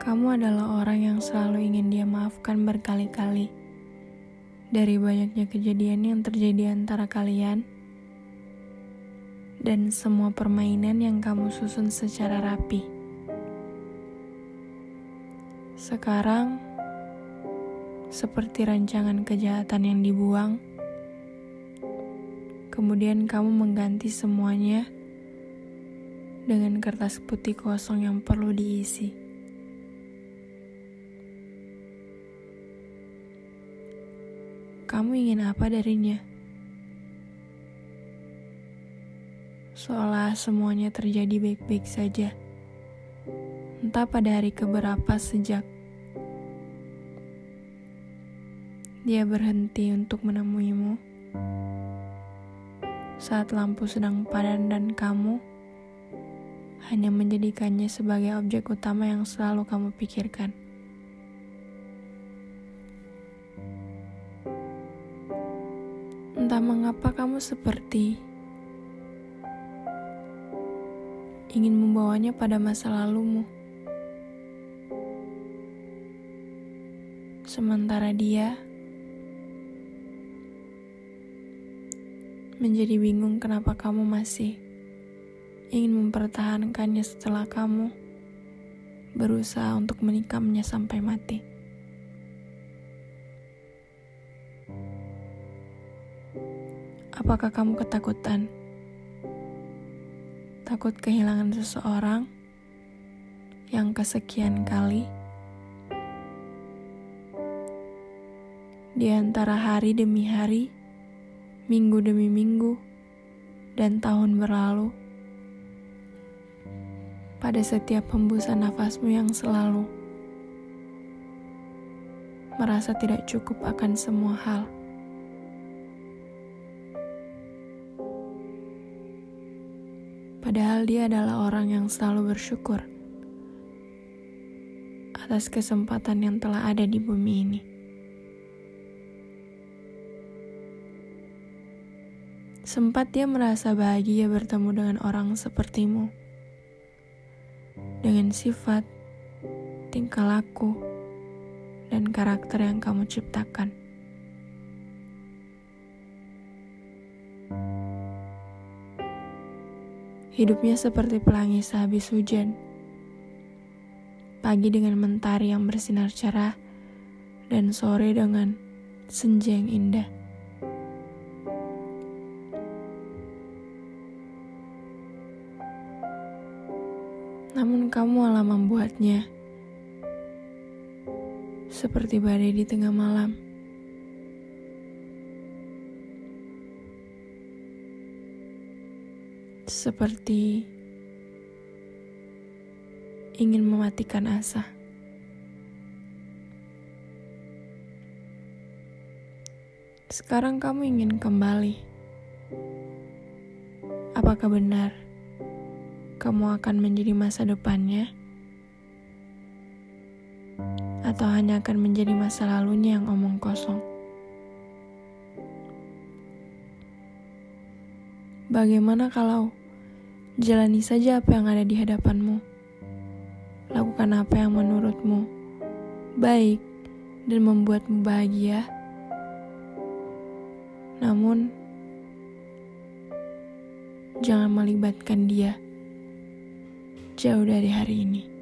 Kamu adalah orang yang selalu ingin dia maafkan berkali-kali. Dari banyaknya kejadian yang terjadi antara kalian, dan semua permainan yang kamu susun secara rapi. Sekarang, seperti rancangan kejahatan yang dibuang, kemudian kamu mengganti semuanya dengan kertas putih kosong yang perlu diisi. Kamu ingin apa darinya? Seolah semuanya terjadi baik-baik saja. Entah pada hari keberapa sejak dia berhenti untuk menemuimu. Saat lampu sedang padam dan kamu hanya menjadikannya sebagai objek utama yang selalu kamu pikirkan. Entah mengapa kamu seperti ingin membawanya pada masa lalumu. Sementara dia menjadi bingung kenapa kamu masih ingin mempertahankannya setelah kamu berusaha untuk menikamnya sampai mati. Apakah kamu ketakutan? Takut kehilangan seseorang yang kesekian kali di antara hari demi hari, minggu demi minggu, dan tahun berlalu. Pada setiap hembusan nafasmu yang selalu merasa tidak cukup akan semua hal. Padahal dia adalah orang yang selalu bersyukur atas kesempatan yang telah ada di bumi ini. Sempat dia merasa bahagia bertemu dengan orang sepertimu, dengan sifat, tingkah laku, dan karakter yang kamu ciptakan. Hidupnya seperti pelangi sehabis hujan. Pagi dengan mentari yang bersinar cerah, dan sore dengan senja yang indah. Namun kamu malah membuatnya seperti badai di tengah malam. seperti ingin mematikan asa. Sekarang kamu ingin kembali. Apakah benar kamu akan menjadi masa depannya? Atau hanya akan menjadi masa lalunya yang omong kosong? Bagaimana kalau Jalani saja apa yang ada di hadapanmu. Lakukan apa yang menurutmu baik dan membuatmu bahagia. Namun, jangan melibatkan dia jauh dari hari ini.